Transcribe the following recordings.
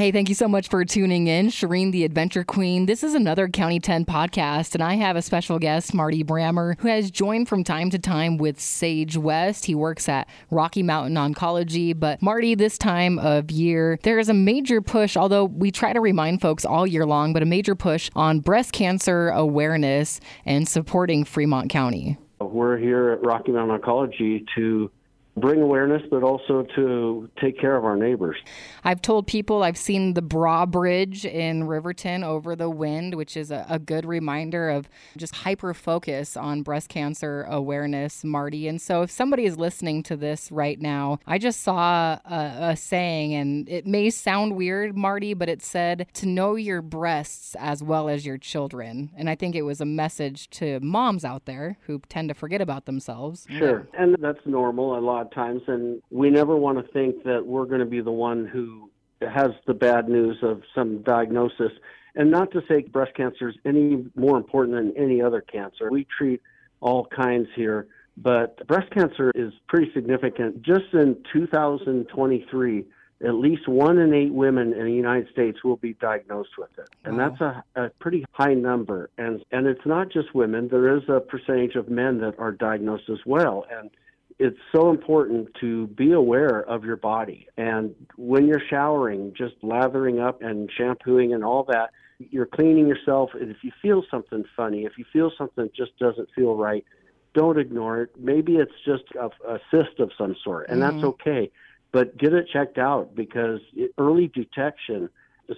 Hey, thank you so much for tuning in. Shireen, the Adventure Queen. This is another County 10 podcast, and I have a special guest, Marty Brammer, who has joined from time to time with Sage West. He works at Rocky Mountain Oncology. But, Marty, this time of year, there is a major push, although we try to remind folks all year long, but a major push on breast cancer awareness and supporting Fremont County. We're here at Rocky Mountain Oncology to bring awareness, but also to take care of our neighbors. I've told people I've seen the Bra Bridge in Riverton over the wind, which is a, a good reminder of just hyper focus on breast cancer awareness, Marty. And so, if somebody is listening to this right now, I just saw a, a saying, and it may sound weird, Marty, but it said to know your breasts as well as your children. And I think it was a message to moms out there who tend to forget about themselves. Sure. And that's normal a lot times. And we never want to think that we're going to be the one who has the bad news of some diagnosis. And not to say breast cancer is any more important than any other cancer. We treat all kinds here, but breast cancer is pretty significant. Just in 2023, at least one in eight women in the United States will be diagnosed with it. And Wow. that's a, a pretty high number. And, and it's not just women, there is a percentage of men that are diagnosed as well. And it's so important to be aware of your body. And when you're showering, just lathering up and shampooing and all that, you're cleaning yourself. And if you feel something funny, if you feel something just doesn't feel right, don't ignore it. Maybe it's just a, a cyst of some sort, and that's mm-hmm. okay. But get it checked out because it, early detection,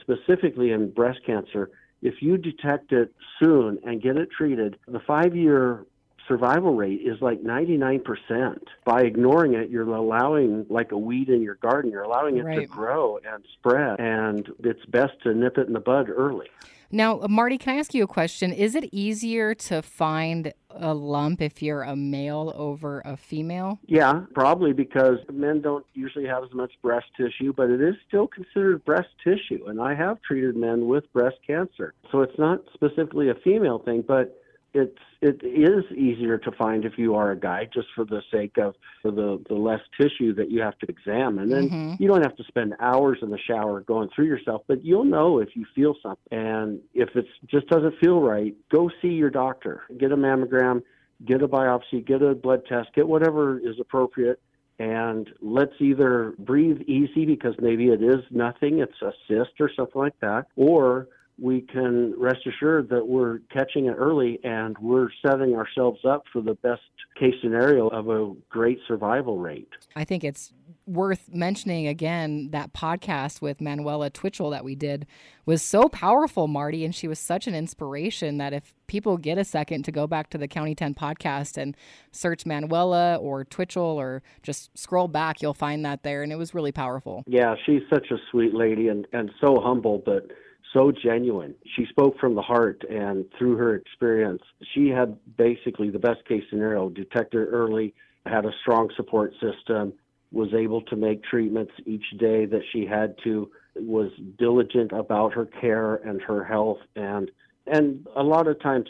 specifically in breast cancer, if you detect it soon and get it treated, the five year survival rate is like 99%. By ignoring it, you're allowing, like a weed in your garden, you're allowing it to grow and spread. And it's best to nip it in the bud early. Now, Marty, can I ask you a question? Is it easier to find a lump if you're a male over a female? Yeah, probably because men don't usually have as much breast tissue, but it is still considered breast tissue. And I have treated men with breast cancer. So it's not specifically a female thing, but it's it is easier to find if you are a guy just for the sake of the the less tissue that you have to examine. And Mhm. you don't have to spend hours in the shower going through yourself but you'll know if you feel something. And if it just doesn't feel right go see your doctor. Get a mammogram get a biopsy get a blood test get whatever is appropriate and let's either breathe easy because maybe it is nothing it's a cyst or something like that or we can rest assured that we're catching it early and we're setting ourselves up for the best case scenario of a great survival rate. I think it's worth mentioning again that podcast with Manuela Twitchell that we did was so powerful, Marty, and she was such an inspiration that if people get a second to go back to the County 10 podcast and search Manuela or Twitchell or just scroll back, you'll find that there. And it was really powerful. Yeah, she's such a sweet lady and, and so humble, but so genuine. She spoke from the heart, and through her experience, she had basically the best case scenario detected early, had a strong support system, was able to make treatments each day that she had to, was diligent about her care and her health. And, and a lot of times,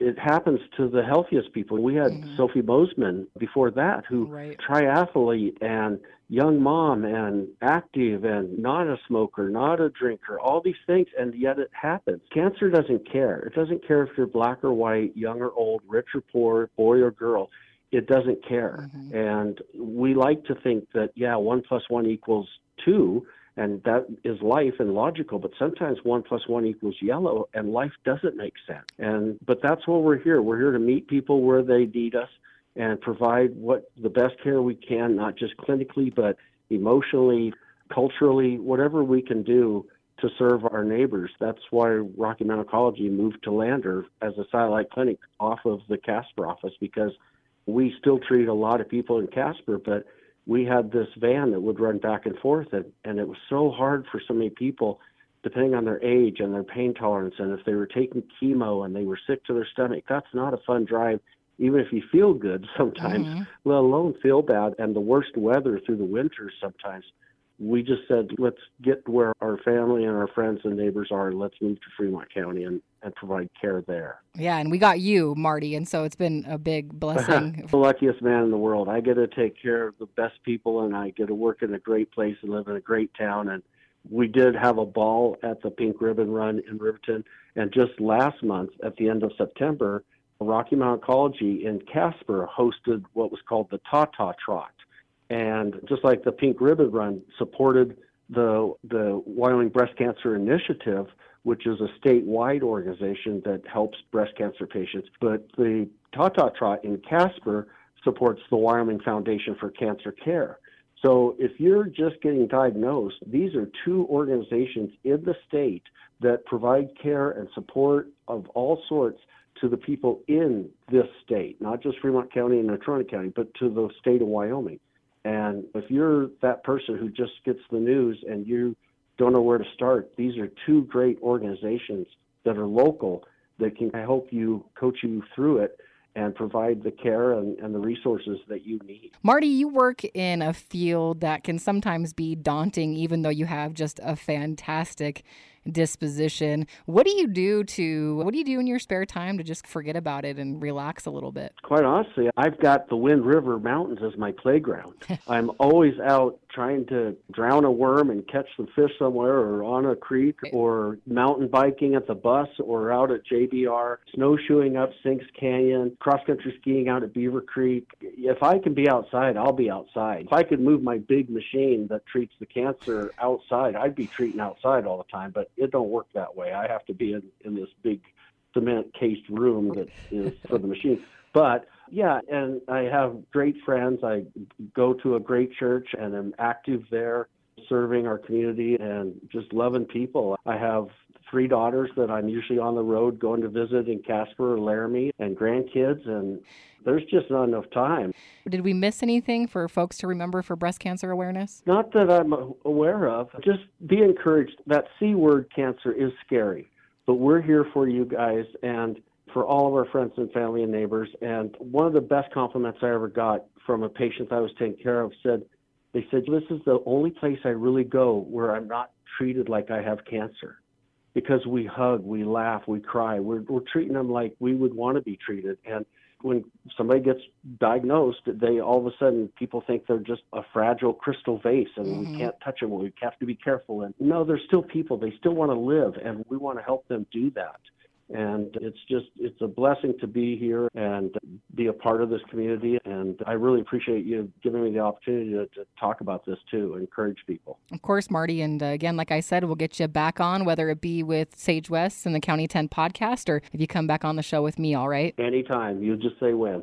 it happens to the healthiest people. We had mm-hmm. Sophie Bozeman before that, who Right. triathlete and young mom and active and not a smoker, not a drinker, all these things, and yet it happens. Cancer doesn't care. It doesn't care if you're black or white, young or old, rich or poor, boy or girl. It doesn't care. Mm-hmm. And we like to think that, yeah, one plus one equals two, and that is life and logical, but sometimes one plus one equals yellow, and life doesn't make sense. And but that's why we're here. We're here to meet people where they need us and provide what the best care we can, not just clinically, but emotionally, culturally, whatever we can do to serve our neighbors. That's why Rocky Mountain Oncology moved to Lander as a satellite clinic off of the Casper office because we still treat a lot of people in Casper, but we had this van that would run back and forth, and, and it was so hard for so many people, depending on their age and their pain tolerance, and if they were taking chemo and they were sick to their stomach. That's not a fun drive, even if you feel good sometimes, mm-hmm. let alone feel bad. And the worst weather through the winter sometimes we just said, let's get where our family and our friends and neighbors are. Let's move to Fremont County and, and provide care there. Yeah, and we got you, Marty, and so it's been a big blessing. the luckiest man in the world. I get to take care of the best people, and I get to work in a great place and live in a great town. And we did have a ball at the Pink Ribbon Run in Riverton. And just last month, at the end of September, Rocky Mountain Oncology in Casper hosted what was called the Tata Trot and just like the Pink Ribbon Run supported the the Wyoming Breast Cancer Initiative, which is a statewide organization that helps breast cancer patients, but the Tata Trot in Casper supports the Wyoming Foundation for Cancer Care. So if you're just getting diagnosed, these are two organizations in the state that provide care and support of all sorts to the people in this state, not just Fremont County and Natrona County, but to the state of Wyoming. And if you're that person who just gets the news and you don't know where to start, these are two great organizations that are local that can help you, coach you through it and provide the care and, and, the resources that you need. Marty, you work in a field that can sometimes be daunting, even though you have just a fantastic disposition. What do you do to what do you do in your spare time to just forget about it and relax a little bit? Quite honestly, I've got the Wind River Mountains as my playground. I'm always out trying to drown a worm and catch some fish somewhere or on a creek or mountain biking at the bus or out at JBR, snowshoeing up Sinks Canyon, cross country skiing out at Beaver Creek. If I can be outside, I'll be outside. If I could move my big machine that treats the cancer outside, I'd be treating outside all the time, but it don't work that way. I have to be in, in this big cement cased room that is for the machine. But yeah, and I have great friends. I go to a great church and am active there, serving our community and just loving people. I have three daughters that I'm usually on the road going to visit in Casper or Laramie and grandkids, and there's just not enough time. Did we miss anything for folks to remember for breast cancer awareness? Not that I'm aware of. Just be encouraged. That C word cancer is scary, but we're here for you guys and for all of our friends and family and neighbors. And one of the best compliments I ever got from a patient I was taking care of said, they said, This is the only place I really go where I'm not treated like I have cancer because we hug, we laugh, we cry. We're, we're treating them like we would want to be treated. And when somebody gets diagnosed, they all of a sudden people think they're just a fragile crystal vase and mm-hmm. we can't touch them. We have to be careful. And no, they're still people. They still want to live, and we want to help them do that and it's just it's a blessing to be here and be a part of this community. And i really appreciate you giving me the opportunity to, to talk about this too encourage people. Of course marty. And uh, again like i said we'll get you back on whether it be with sage west and the county 10 podcast or if you come back on the show with me all right? Anytime. You just say when